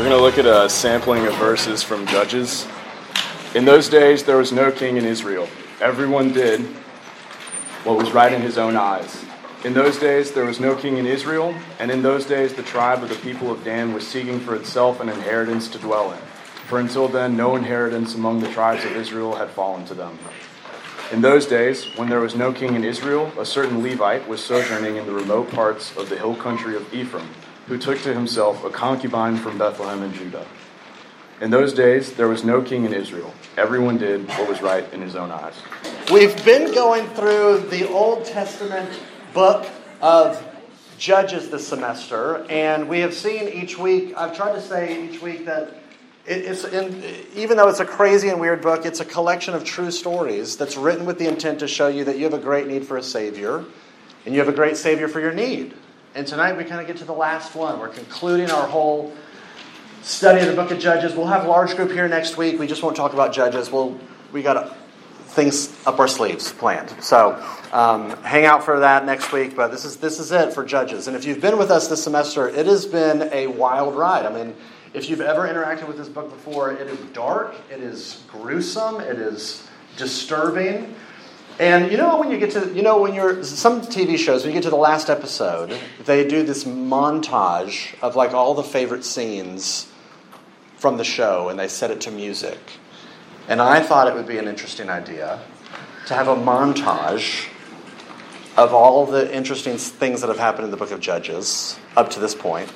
We're going to look at a sampling of verses from Judges. In those days, there was no king in Israel. Everyone did what was right in his own eyes. In those days, there was no king in Israel, and in those days, the tribe of the people of Dan was seeking for itself an inheritance to dwell in. For until then, no inheritance among the tribes of Israel had fallen to them. In those days, when there was no king in Israel, a certain Levite was sojourning in the remote parts of the hill country of Ephraim who took to himself a concubine from Bethlehem in Judah. In those days, there was no king in Israel. Everyone did what was right in his own eyes. We've been going through the Old Testament book of Judges this semester, and we have seen each week, I've tried to say each week that it's in, even though it's a crazy and weird book, it's a collection of true stories that's written with the intent to show you that you have a great need for a Savior, and you have a great Savior for your need. And tonight we kind of get to the last one. We're concluding our whole study of the book of Judges. We'll have a large group here next week. We just won't talk about Judges. We'll, we got things up our sleeves planned. So um, hang out for that next week. But this is, this is it for Judges. And if you've been with us this semester, it has been a wild ride. I mean, if you've ever interacted with this book before, it is dark, it is gruesome, it is disturbing. And you know when you get to you know when you're some TV shows when you get to the last episode, they do this montage of like all the favorite scenes from the show and they set it to music. And I thought it would be an interesting idea to have a montage of all the interesting things that have happened in the book of Judges up to this point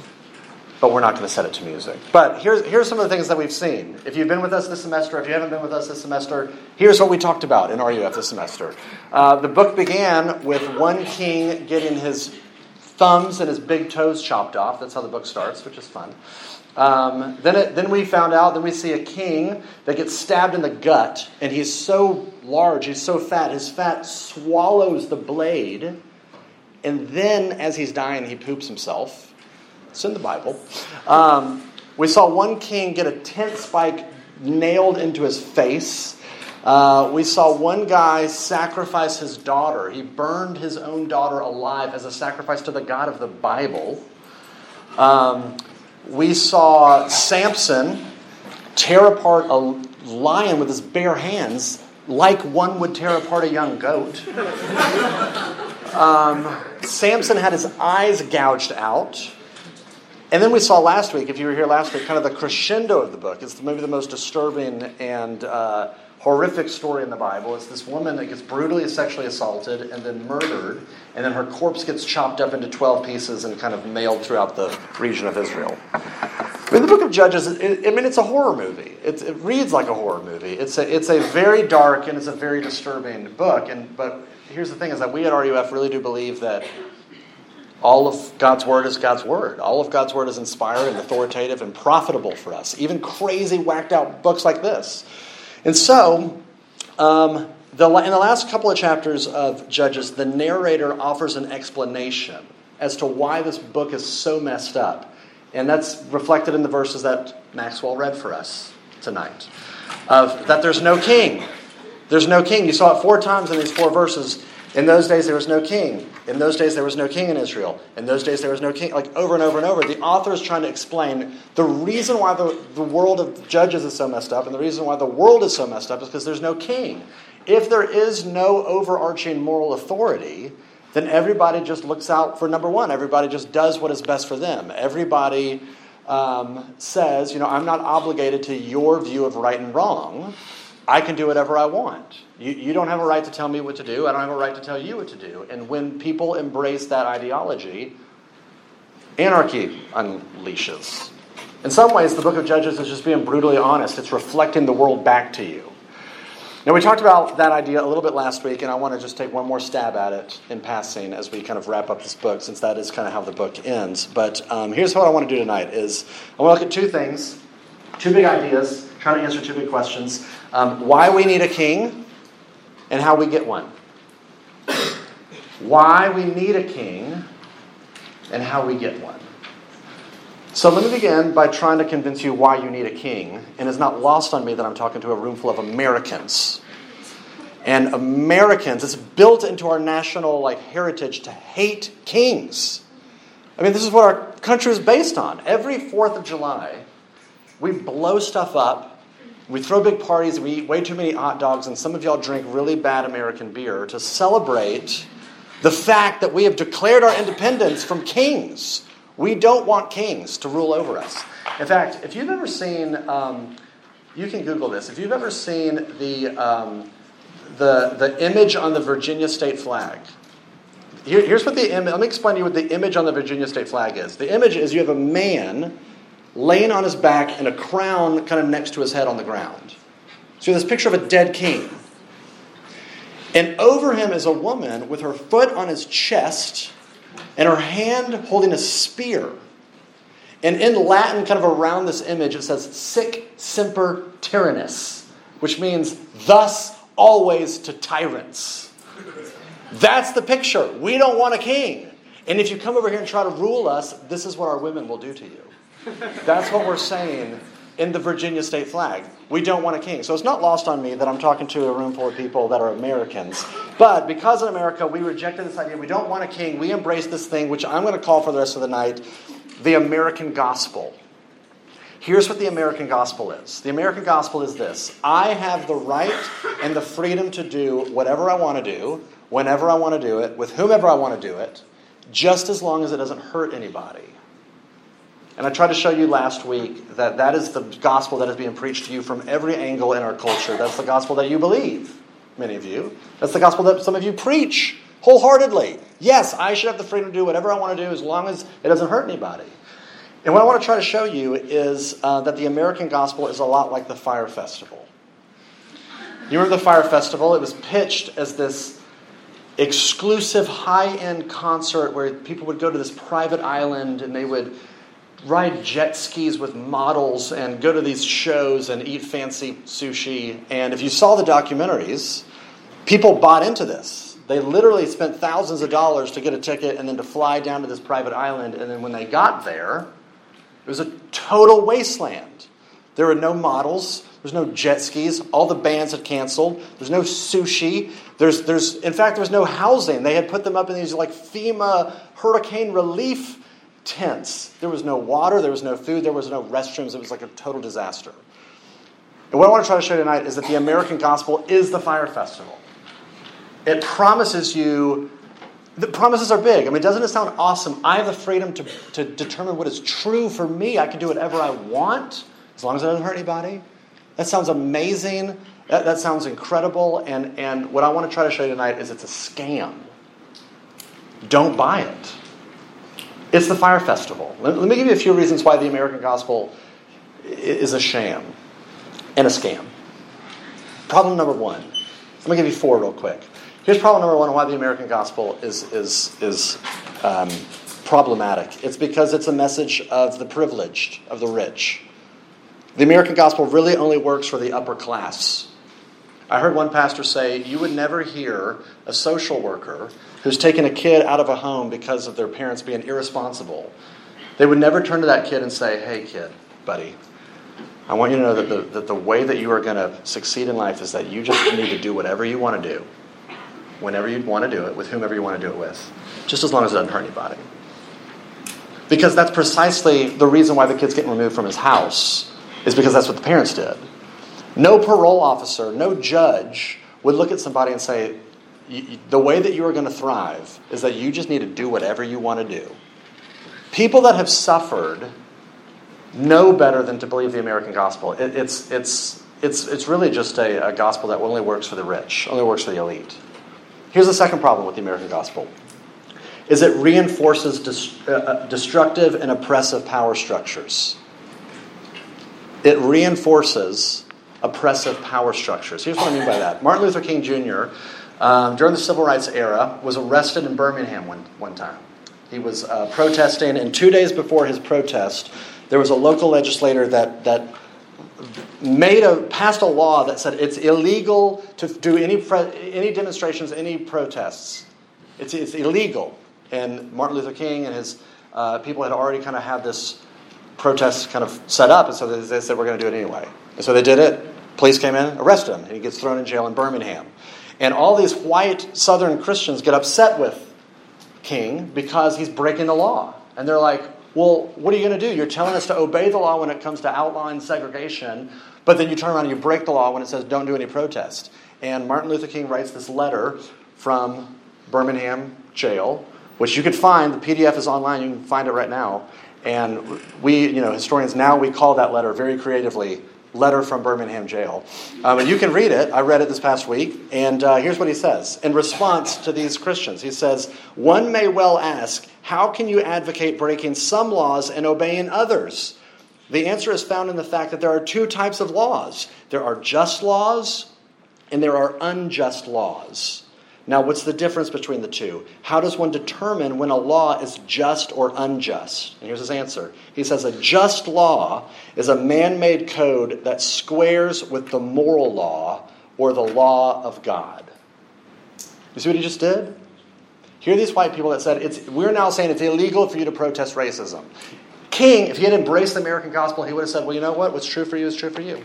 but we're not going to set it to music. But here's, here's some of the things that we've seen. If you've been with us this semester, if you haven't been with us this semester, here's what we talked about in RUF this semester. Uh, the book began with one king getting his thumbs and his big toes chopped off. That's how the book starts, which is fun. Um, then, it, then we found out, then we see a king that gets stabbed in the gut, and he's so large, he's so fat, his fat swallows the blade, and then as he's dying, he poops himself. It's in the Bible. Um, we saw one king get a tent spike nailed into his face. Uh, we saw one guy sacrifice his daughter. He burned his own daughter alive as a sacrifice to the God of the Bible. Um, we saw Samson tear apart a lion with his bare hands, like one would tear apart a young goat. Um, Samson had his eyes gouged out. And then we saw last week, if you were here last week, kind of the crescendo of the book. It's maybe the most disturbing and uh, horrific story in the Bible. It's this woman that gets brutally sexually assaulted and then murdered, and then her corpse gets chopped up into 12 pieces and kind of mailed throughout the region of Israel. I mean, the book of Judges, I mean, it's a horror movie. It, it reads like a horror movie. It's a, it's a very dark and it's a very disturbing book. And, but here's the thing is that we at RUF really do believe that all of God's word is God's word. All of God's word is inspired and authoritative and profitable for us. Even crazy, whacked out books like this. And so, um, the, in the last couple of chapters of Judges, the narrator offers an explanation as to why this book is so messed up. And that's reflected in the verses that Maxwell read for us tonight. Of that there's no king. There's no king. You saw it four times in these four verses. In those days, there was no king. In those days, there was no king in Israel. In those days, there was no king. Like over and over and over, the author is trying to explain the reason why the, the world of judges is so messed up, and the reason why the world is so messed up is because there's no king. If there is no overarching moral authority, then everybody just looks out for number one. Everybody just does what is best for them. Everybody um, says, you know, I'm not obligated to your view of right and wrong. I can do whatever I want. You, you don't have a right to tell me what to do. I don't have a right to tell you what to do. And when people embrace that ideology, anarchy unleashes. In some ways, the book of Judges is just being brutally honest. It's reflecting the world back to you. Now, we talked about that idea a little bit last week, and I want to just take one more stab at it in passing as we kind of wrap up this book, since that is kind of how the book ends. But um, here's what I want to do tonight: is I want to look at two things Two big ideas, trying to answer two big questions. Um, why we need a king and how we get one. Why we need a king and how we get one. So let me begin by trying to convince you why you need a king. And it's not lost on me that I'm talking to a room full of Americans. And Americans, it's built into our national like heritage to hate kings. I mean, this is what our country is based on. Every 4th of July, we blow stuff up, we throw big parties, we eat way too many hot dogs, and some of y'all drink really bad American beer to celebrate the fact that we have declared our independence from kings. We don't want kings to rule over us. In fact, if you've ever seen, um, you can Google this, if you've ever seen the, um, the, the image on the Virginia state flag, here, here's what the image, let me explain to you what the image on the Virginia state flag is. The image is you have a man laying on his back and a crown kind of next to his head on the ground. So this picture of a dead king. And over him is a woman with her foot on his chest and her hand holding a spear. And in Latin, kind of around this image, it says sic semper tyrannis, which means thus always to tyrants. That's the picture. We don't want a king. And if you come over here and try to rule us, this is what our women will do to you. That's what we're saying in the Virginia state flag. We don't want a king. So it's not lost on me that I'm talking to a room full of people that are Americans. But because in America we rejected this idea, we don't want a king, we embrace this thing, which I'm going to call for the rest of the night the American gospel. Here's what the American gospel is the American gospel is this I have the right and the freedom to do whatever I want to do, whenever I want to do it, with whomever I want to do it, just as long as it doesn't hurt anybody. And I tried to show you last week that that is the gospel that is being preached to you from every angle in our culture. That's the gospel that you believe, many of you. That's the gospel that some of you preach wholeheartedly. Yes, I should have the freedom to do whatever I want to do as long as it doesn't hurt anybody. And what I want to try to show you is uh, that the American gospel is a lot like the Fyre Festival. You remember the Fyre Festival? It was pitched as this exclusive high end concert where people would go to this private island and they would ride jet skis with models and go to these shows and eat fancy sushi. And if you saw the documentaries, people bought into this. They literally spent thousands of dollars to get a ticket and then to fly down to this private island. And then when they got there, it was a total wasteland. There were no models. There's no jet skis. All the bands had canceled. There's no sushi. There's, there's, in fact, there was no housing. They had put them up in these like FEMA hurricane relief tents. There was no water, there was no food, there was no restrooms. It was like a total disaster. And what I want to try to show you tonight is that the American gospel is the Fyre festival. It promises you, the promises are big. I mean, doesn't it sound awesome? I have the freedom to, to determine what is true for me. I can do whatever I want as long as it doesn't hurt anybody. That sounds amazing. That, that sounds incredible. And, and what I want to try to show you tonight is it's a scam. Don't buy it. It's the Fyre festival. Let, let me give you a few reasons why the American gospel is a sham and a scam. Problem number one. Let me give you four real quick. Here's problem number one why the American gospel is, is, is um, problematic. It's because it's a message of the privileged, of the rich. The American gospel really only works for the upper class. I heard one pastor say, You would never hear a social worker who's taken a kid out of a home because of their parents being irresponsible. They would never turn to that kid and say, Hey, kid, buddy, I want you to know that the, that the way that you are going to succeed in life is that you just need to do whatever you want to do, whenever you want to do it, with whomever you want to do it with, just as long as it doesn't hurt anybody. Because that's precisely the reason why the kid's getting removed from his house, is because that's what the parents did. No parole officer, no judge would look at somebody and say, the way that you are going to thrive is that you just need to do whatever you want to do. People that have suffered know better than to believe the American gospel. It, it's, it's, it's, it's really just a, a gospel that only works for the rich, only works for the elite. Here's the second problem with the American gospel is it reinforces dis- uh, destructive and oppressive power structures. It reinforces oppressive power structures. Here's what I mean by that. Martin Luther King Jr., um, during the civil rights era, was arrested in Birmingham one, one time. He was uh, protesting, and two days before his protest, there was a local legislator that, that made a passed a law that said it's illegal to do any any demonstrations, any protests. It's, it's illegal. And Martin Luther King and his uh, people had already kind of had this protest kind of set up, and so they, they said we're going to do it anyway. And so they did it. Police came in, arrested him, and he gets thrown in jail in Birmingham. And all these white Southern Christians get upset with King because he's breaking the law. And they're like, well, what are you going to do? You're telling us to obey the law when it comes to outlawing segregation, but then you turn around and you break the law when it says don't do any protest. And Martin Luther King writes this letter from Birmingham jail, which you could find. The PDF is online. You can find it right now. And we, you know, historians now we call that letter very creatively letter from Birmingham jail. Um, and you can read it. I read it this past week. And uh, here's what he says in response to these Christians He says, One may well ask, how can you advocate breaking some laws and obeying others? The answer is found in the fact that there are two types of laws there are just laws and there are unjust laws. Now, what's the difference between the two? How does one determine when a law is just or unjust? And here's his answer. He says a just law is a man made code that squares with the moral law or the law of God. You see what he just did? Here are these white people that said, it's, we're now saying it's illegal for you to protest racism. King, if he had embraced the American gospel, he would have said, well, you know what? What's true for you is true for you.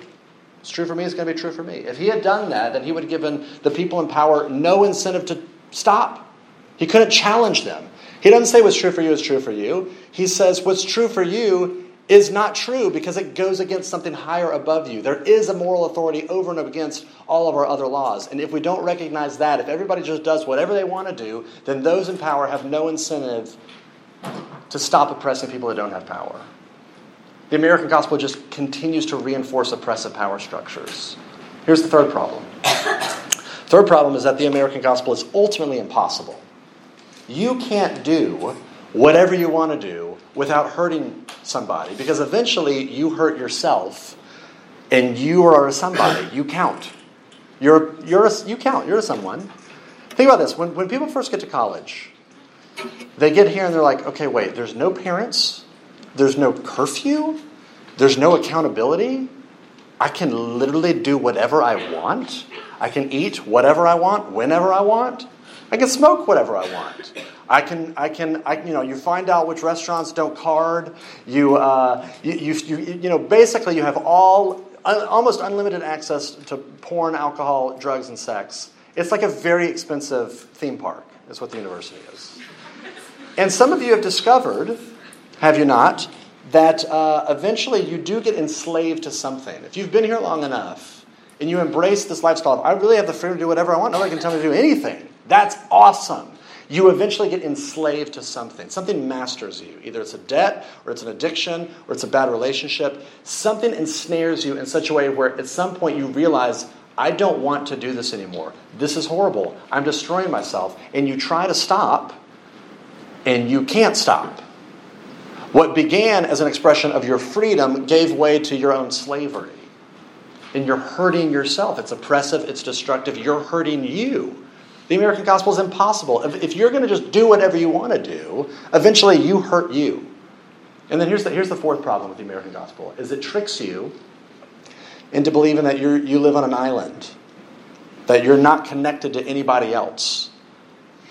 It's true for me, it's going to be true for me. If he had done that, then he would have given the people in power no incentive to stop. He couldn't challenge them. He doesn't say what's true for you is true for you. He says what's true for you is not true because it goes against something higher above you. There is a moral authority over and against all of our other laws. And if we don't recognize that, if everybody just does whatever they want to do, then those in power have no incentive to stop oppressing people that don't have power. The American gospel just continues to reinforce oppressive power structures. Here's the third problem. third problem is that the American gospel is ultimately impossible. You can't do whatever you want to do without hurting somebody because eventually you hurt yourself and you are a somebody. You count. You're, you're a, you count. You're a someone. Think about this. When, when people first get to college, they get here and they're like, okay, wait, there's no parents, there's no curfew. There's no accountability. I can literally do whatever I want. I can eat whatever I want, whenever I want. I can smoke whatever I want. I can, I can, I, you know, you find out which restaurants don't card. You, uh, you, you, you, you know, basically you have all, uh, almost unlimited access to porn, alcohol, drugs, and sex. It's like a very expensive theme park, is what the university is. And some of you have discovered have you not? That uh, eventually you do get enslaved to something. If you've been here long enough and you embrace this lifestyle I really have the freedom to do whatever I want, nobody can tell me to do anything. That's awesome. You eventually get enslaved to something. Something masters you. Either it's a debt, or it's an addiction, or it's a bad relationship. Something ensnares you in such a way where at some point you realize, I don't want to do this anymore. This is horrible. I'm destroying myself. And you try to stop, and you can't stop. What began as an expression of your freedom gave way to your own slavery. And you're hurting yourself. It's oppressive, it's destructive, you're hurting you. The American gospel is impossible. If, you're going to just do whatever you want to do, eventually you hurt you. And then here's the, here's the fourth problem with the American gospel is it tricks you into believing that you you live on an island, that you're not connected to anybody else.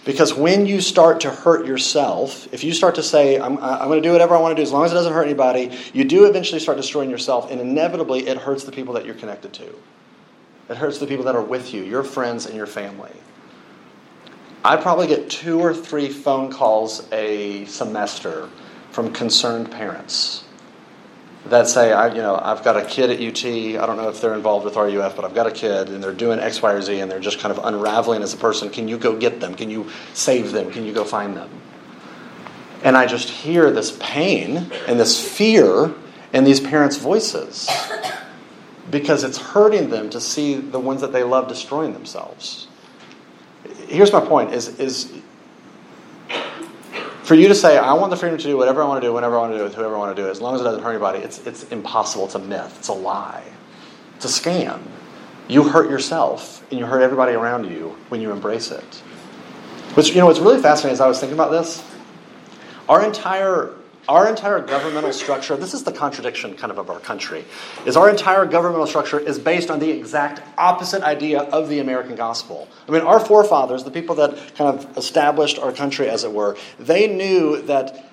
Because when you start to hurt yourself, if you start to say, I'm, I'm going to do whatever I want to do as long as it doesn't hurt anybody, you do eventually start destroying yourself, and inevitably it hurts the people that you're connected to. It hurts the people that are with you, your friends and your family. I probably get two or three phone calls a semester from concerned parents that say, I, you know, I've got a kid at UT. I don't know if they're involved with RUF, but I've got a kid, and they're doing X, Y, or Z, and they're just kind of unraveling as a person. Can you go get them? Can you save them? Can you go find them? And I just hear this pain and this fear in these parents' voices because it's hurting them to see the ones that they love destroying themselves. Here's my point: is is for you to say, I want the freedom to do whatever I want to do, whenever I want to do it, with whoever I want to do it, as long as it doesn't hurt anybody, it's, it's impossible. It's a myth. It's a lie. It's a scam. You hurt yourself and you hurt everybody around you when you embrace it. Which, you know, what's really fascinating as I was thinking about this, our entire our entire governmental structure, this is the contradiction kind of of our country, is our entire governmental structure is based on the exact opposite idea of the American gospel. I mean, our forefathers, the people that kind of established our country, as it were, they knew that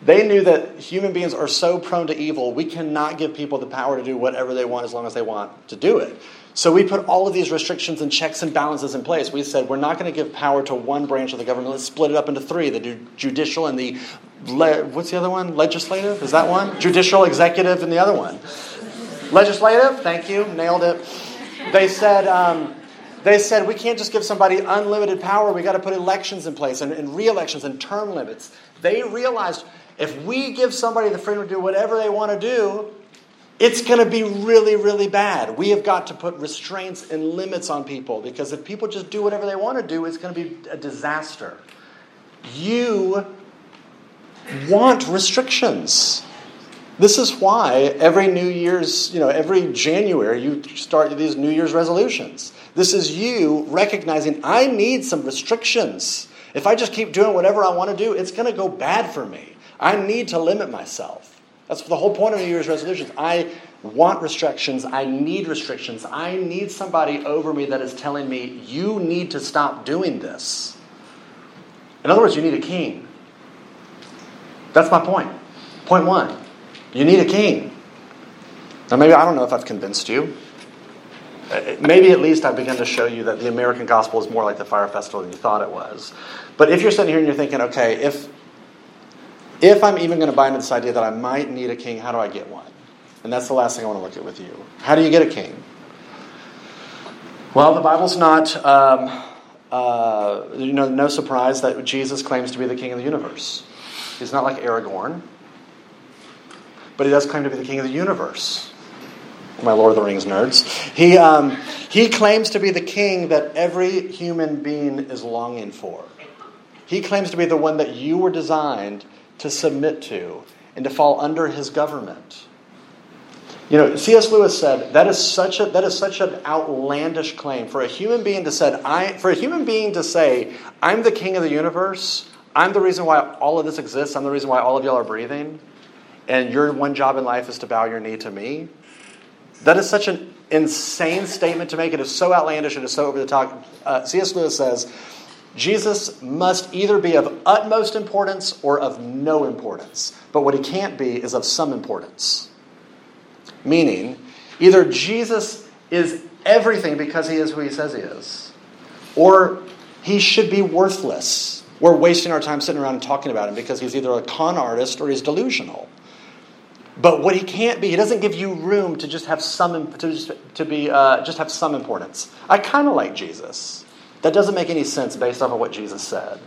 they knew that human beings are so prone to evil, we cannot give people the power to do whatever they want as long as they want to do it. So we put all of these restrictions and checks and balances in place. We said we're not going to give power to one branch of the government. Let's split it up into three: the judicial and the le- what's the other one? Legislative is that one? Judicial, executive, and the other one. Legislative. Thank you, nailed it. They said. Um, they said we can't just give somebody unlimited power. We got to put elections in place and, and re-elections and term limits. They realized if we give somebody the freedom to do whatever they want to do, it's going to be really, really bad. We have got to put restraints and limits on people because if people just do whatever they want to do, it's going to be a disaster. You want restrictions. This is why every New Year's, you know, every January you start these New Year's resolutions. This is you recognizing I need some restrictions. If I just keep doing whatever I want to do, it's going to go bad for me. I need to limit myself. That's the whole point of New Year's resolutions. I want restrictions. I need restrictions. I need somebody over me that is telling me, you need to stop doing this. In other words, you need a king. That's my point. Point one you need a king. Now, maybe I don't know if I've convinced you. Uh, maybe at least I've begun to show you that the American gospel is more like the Fyre festival than you thought it was. But if you're sitting here and you're thinking, okay, if if I'm even going to buy into this idea that I might need a king, how do I get one? And that's the last thing I want to look at with you. How do you get a king? Well, the Bible's not, um, uh, you know, no surprise that Jesus claims to be the king of the universe. He's not like Aragorn, but he does claim to be the king of the universe. My Lord of the Rings nerds. He, um, he claims to be the king that every human being is longing for. He claims to be the one that you were designed to submit to and to fall under his government. You know, C.S. Lewis said that is such a that is such an outlandish claim for a human being to said I for a human being to say I'm the king of the universe. I'm the reason why all of this exists. I'm the reason why all of y'all are breathing, and your one job in life is to bow your knee to me. That is such an insane statement to make. It is so outlandish. And it is so over the top. Uh, C.S. Lewis says Jesus must either be of utmost importance or of no importance. But what he can't be is of some importance. Meaning, either Jesus is everything because he is who he says he is, or he should be worthless. We're wasting our time sitting around and talking about him because he's either a con artist or he's delusional. But what he can't be, he doesn't give you room to just have some to to be uh, just have some importance. I kind of like Jesus. That doesn't make any sense based off of what Jesus said.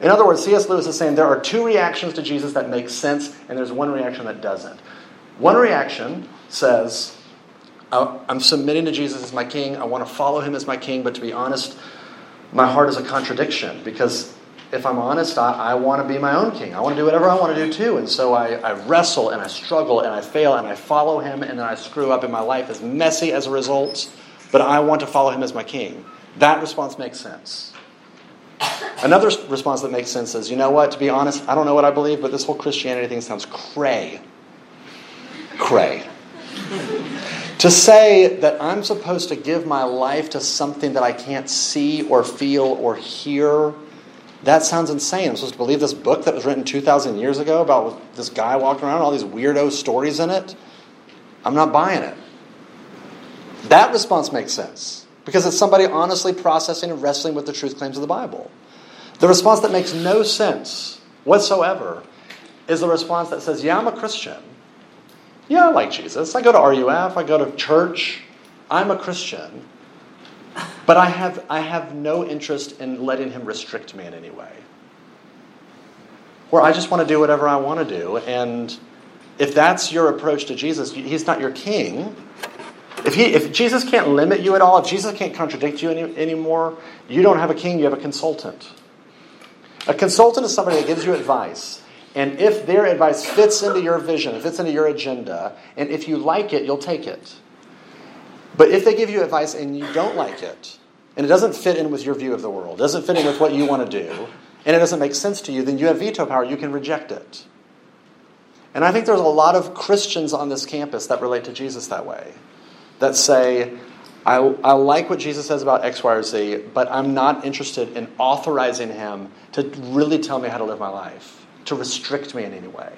In other words, C.S. Lewis is saying there are two reactions to Jesus that make sense, and there's one reaction that doesn't. One reaction says, I'm submitting to Jesus as my king. I want to follow him as my king, but to be honest, my heart is a contradiction because if I'm honest, I, I, want to be my own king. I want to do whatever I want to do too. And so I, I, wrestle and I struggle and I fail and I follow him and then I screw up and my life is messy as a result, but I want to follow him as my king. That response makes sense. Another response that makes sense is, you know what, to be honest, I don't know what I believe, but this whole Christianity thing sounds cray. Cray. to say that I'm supposed to give my life to something that I can't see or feel or hear, that sounds insane. I'm supposed to believe this book that was written 2,000 years ago about this guy walking around, all these weirdo stories in it. I'm not buying it. That response makes sense because it's somebody honestly processing and wrestling with the truth claims of the Bible. The response that makes no sense whatsoever is the response that says, Yeah, I'm a Christian. Yeah, I like Jesus. I go to RUF, I go to church. I'm a Christian. But I have, I have no interest in letting him restrict me in any way. Where I just want to do whatever I want to do. And if that's your approach to Jesus, he's not your king. If, he, if Jesus can't limit you at all, if Jesus can't contradict you any, anymore, you don't have a king, you have a consultant. A consultant is somebody that gives you advice. And if their advice fits into your vision, fits into your agenda, and if you like it, you'll take it. But if they give you advice and you don't like it, and it doesn't fit in with your view of the world, doesn't fit in with what you want to do, and it doesn't make sense to you, then you have veto power. You can reject it. And I think there's a lot of Christians on this campus that relate to Jesus that way. That say, I, I like what Jesus says about X, Y, or Z, but I'm not interested in authorizing him to really tell me how to live my life, to restrict me in any way.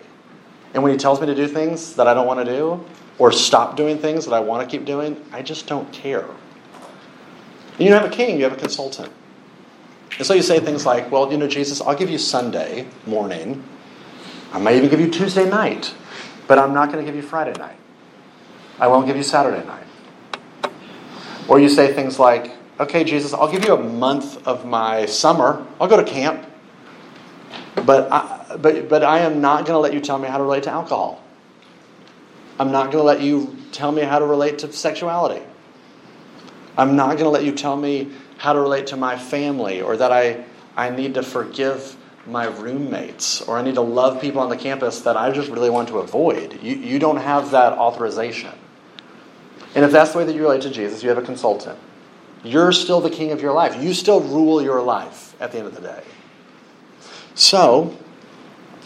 And when he tells me to do things that I don't want to do, or stop doing things that I want to keep doing, I just don't care. And you don't have a king, you have a consultant. And so you say things like, well, you know, Jesus, I'll give you Sunday morning. I may even give you Tuesday night, but I'm not going to give you Friday night. I won't give you Saturday night. Or you say things like, okay, Jesus, I'll give you a month of my summer. I'll go to camp. But I, but, but I am not going to let you tell me how to relate to alcohol. I'm not going to let you tell me how to relate to sexuality. I'm not going to let you tell me how to relate to my family or that I, I need to forgive my roommates or I need to love people on the campus that I just really want to avoid. You, you don't have that authorization. And if that's the way that you relate to Jesus, you have a consultant. You're still the king of your life. You still rule your life at the end of the day. So,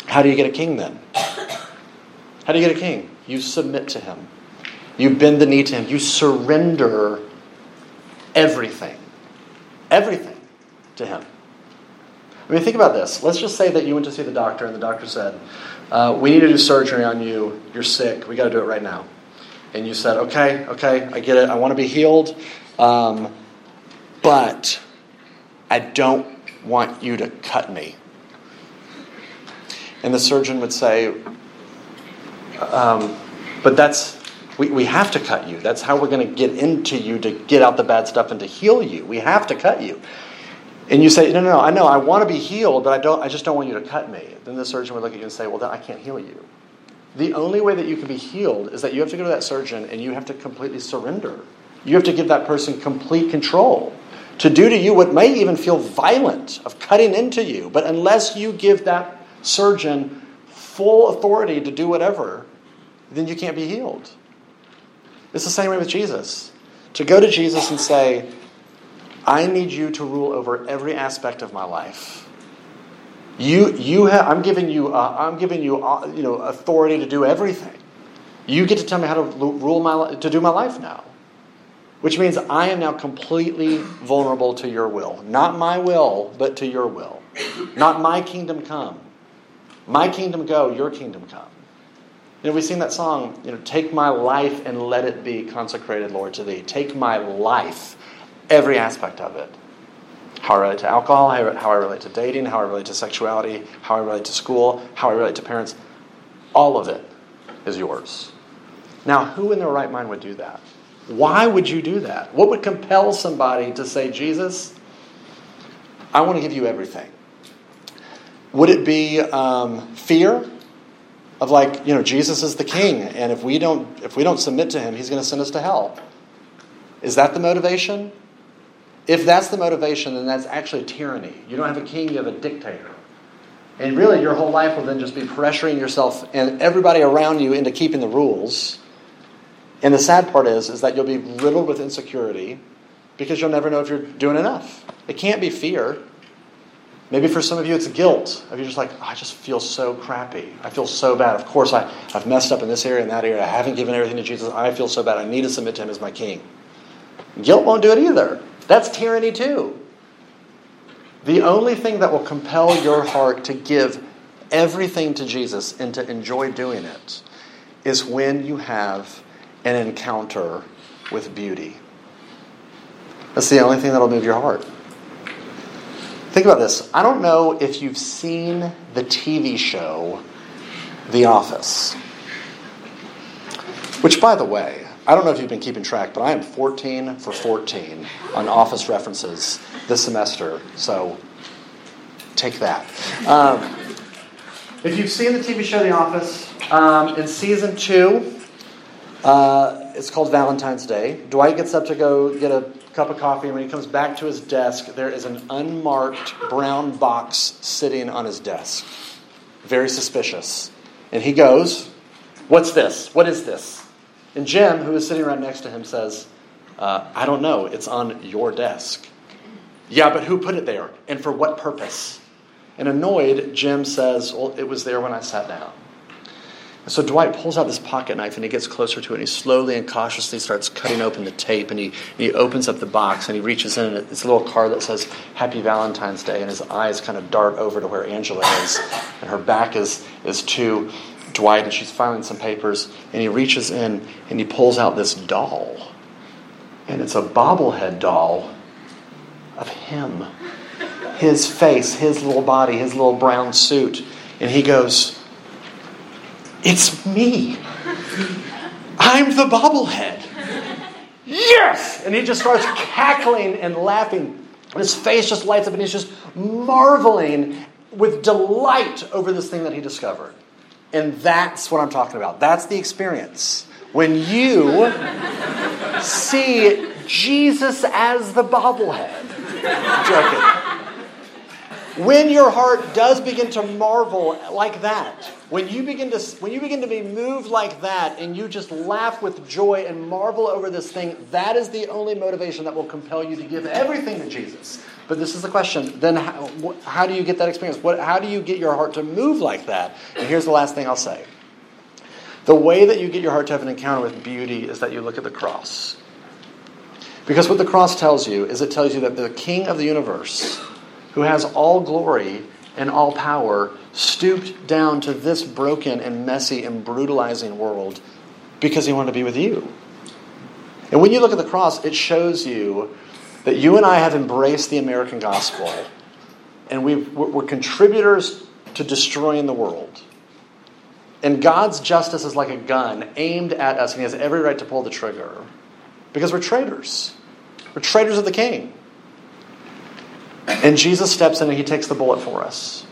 how do you get a king then? How do you get a king? You submit to him. You bend the knee to him. You surrender everything. Everything to him. I mean, think about this. Let's just say that you went to see the doctor and the doctor said, uh, We need to do surgery on you. You're sick. We got to do it right now. And you said, Okay, okay, I get it. I want to be healed. Um, but I don't want you to cut me. And the surgeon would say, um, But that's, we, we have to cut you. That's how we're going to get into you to get out the bad stuff and to heal you. We have to cut you. And you say, No, no, no, I know, I want to be healed, but I, don't, I just don't want you to cut me. Then the surgeon would look at you and say, Well, then I can't heal you. The only way that you can be healed is that you have to go to that surgeon and you have to completely surrender. You have to give that person complete control to do to you what may even feel violent of cutting into you. But unless you give that surgeon full authority to do whatever, then you can't be healed. It's the same way with Jesus. To go to Jesus and say, I need you to rule over every aspect of my life. You, you have, I'm giving you, uh, I'm giving you, uh, you know, authority to do everything. You get to tell me how to rule my, to do my life now, which means I am now completely vulnerable to your will. Not my will, but to your will. Not my kingdom come, my kingdom go, your kingdom come. You know, we've seen that song, you know, take my life and let it be consecrated, Lord, to thee. Take my life, every aspect of it. How I relate to alcohol, how I relate to dating, how I relate to sexuality, how I relate to school, how I relate to parents. All of it is yours. Now, who in their right mind would do that? Why would you do that? What would compel somebody to say, Jesus, I want to give you everything? Would it be um, fear of like, you know, Jesus is the king, and if we don't if we don't submit to him, he's going to send us to hell? Is that the motivation? If that's the motivation, then that's actually tyranny. You don't have a king, you have a dictator. And really, your whole life will then just be pressuring yourself and everybody around you into keeping the rules. And the sad part is, is that you'll be riddled with insecurity because you'll never know if you're doing enough. It can't be fear. Maybe for some of you it's guilt. If you're just like, oh, I just feel so crappy. I feel so bad. Of course, I, I've messed up in this area and that area. I haven't given everything to Jesus. I feel so bad. I need to submit to him as my king. Guilt won't do it either. That's tyranny too. The only thing that will compel your heart to give everything to Jesus and to enjoy doing it is when you have an encounter with beauty. That's the only thing that'll move your heart. Think about this. I don't know if you've seen the TV show The Office. Which, by the way, I don't know if you've been keeping track, but I am 14 for 14 on office references this semester. So take that. Um, if you've seen the TV show The Office, um, in season two, uh, it's called Valentine's Day. Dwight gets up to go get a cup of coffee, and when he comes back to his desk, there is an unmarked brown box sitting on his desk. Very suspicious. And he goes, What's this? What is this? And Jim, who is sitting right next to him, says, uh, I don't know. It's on your desk. Yeah, but who put it there? And for what purpose? And annoyed, Jim says, Well, it was there when I sat down. So Dwight pulls out this pocket knife and he gets closer to it and he slowly and cautiously starts cutting open the tape and he, he opens up the box and he reaches in and it's a little card that says Happy Valentine's Day and his eyes kind of dart over to where Angela is and her back is, is to Dwight and she's filing some papers and he reaches in and he pulls out this doll and it's a bobblehead doll of him. His face, his little body, his little brown suit. And he goes, it's me. I'm the bobblehead. Yes! And he just starts cackling and laughing. And his face just lights up and he's just marveling with delight over this thing that he discovered. And that's what I'm talking about. That's the experience. When you see Jesus as the bobblehead. Joking when your heart does begin to marvel like that, when you begin to when you begin to be moved like that and you just laugh with joy and marvel over this thing, that is the only motivation that will compel you to give everything to Jesus. But this is the question, then how, how do you get that experience? What, how do you get your heart to move like that? And here's the last thing I'll say. The way that you get your heart to have an encounter with beauty is that you look at the cross. Because what the cross tells you is it tells you that the king of the universe who has all glory and all power, stooped down to this broken and messy and brutalizing world because he wanted to be with you. And when you look at the cross, it shows you that you and I have embraced the American gospel and we are contributors to destroying the world. And God's justice is like a gun aimed at us, and He has every right to pull the trigger because we're traitors. We're traitors of the King. And Jesus steps in and he takes the bullet for us.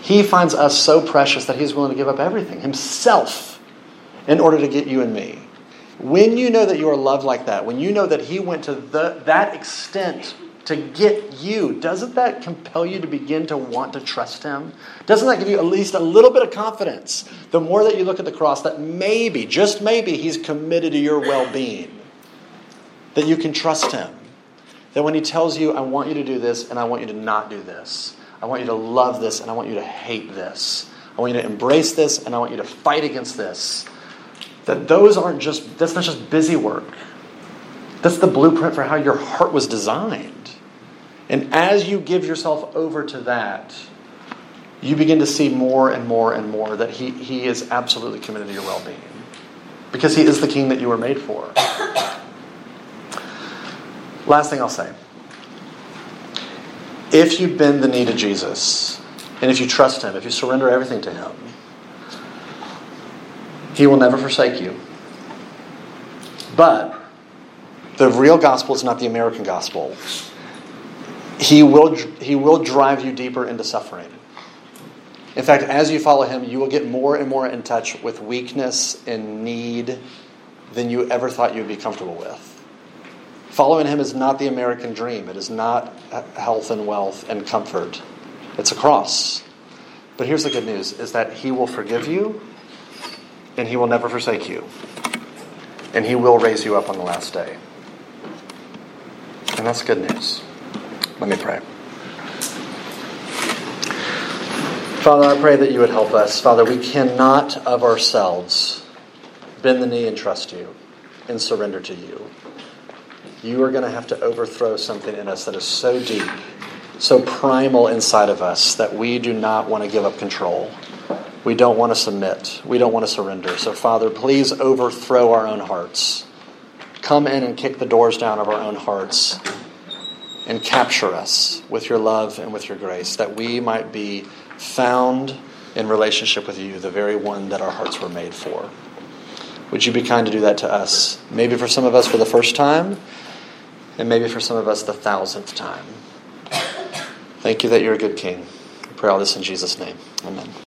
He finds us so precious that he's willing to give up everything, himself, in order to get you and me. When you know that you are loved like that, when you know that he went to the, that extent to get you, doesn't that compel you to begin to want to trust him? Doesn't that give you at least a little bit of confidence? The more that you look at the cross, that maybe, just maybe, he's committed to your well being, that you can trust him. That when He tells you, I want you to do this and I want you to not do this, I want you to love this and I want you to hate this, I want you to embrace this and I want you to fight against this, that those aren't just, that's not just busy work. That's the blueprint for how your heart was designed. And as you give yourself over to that, you begin to see more and more and more that he, he is absolutely committed to your well being. Because he is the king that you were made for. Last thing I'll say. If you bend the knee to Jesus, and if you trust Him, if you surrender everything to Him, He will never forsake you. But the real gospel is not the American gospel. He will, he will drive you deeper into suffering. In fact, as you follow Him, you will get more and more in touch with weakness and need than you ever thought you'd be comfortable with. Following him is not the American dream. It is not health and wealth and comfort. It's a cross. But here's the good news is that he will forgive you and he will never forsake you. And he will raise you up on the last day. And that's good news. Let me pray. Father, I pray that you would help us. Father, we cannot of ourselves bend the knee and trust you and surrender to you you are going to have to overthrow something in us that is so deep, so primal inside of us that we do not want to give up control. We don't want to submit. We don't want to surrender. So, Father, please overthrow our own hearts. Come in and kick the doors down of our own hearts and capture us with your love and with your grace, that we might be found in relationship with you, the very one that our hearts were made for. Would you be kind to do that to us? Maybe for some of us for the first time, and maybe for some of us the thousandth time. Thank you that you're a good king. I pray all this in Jesus' name. Amen.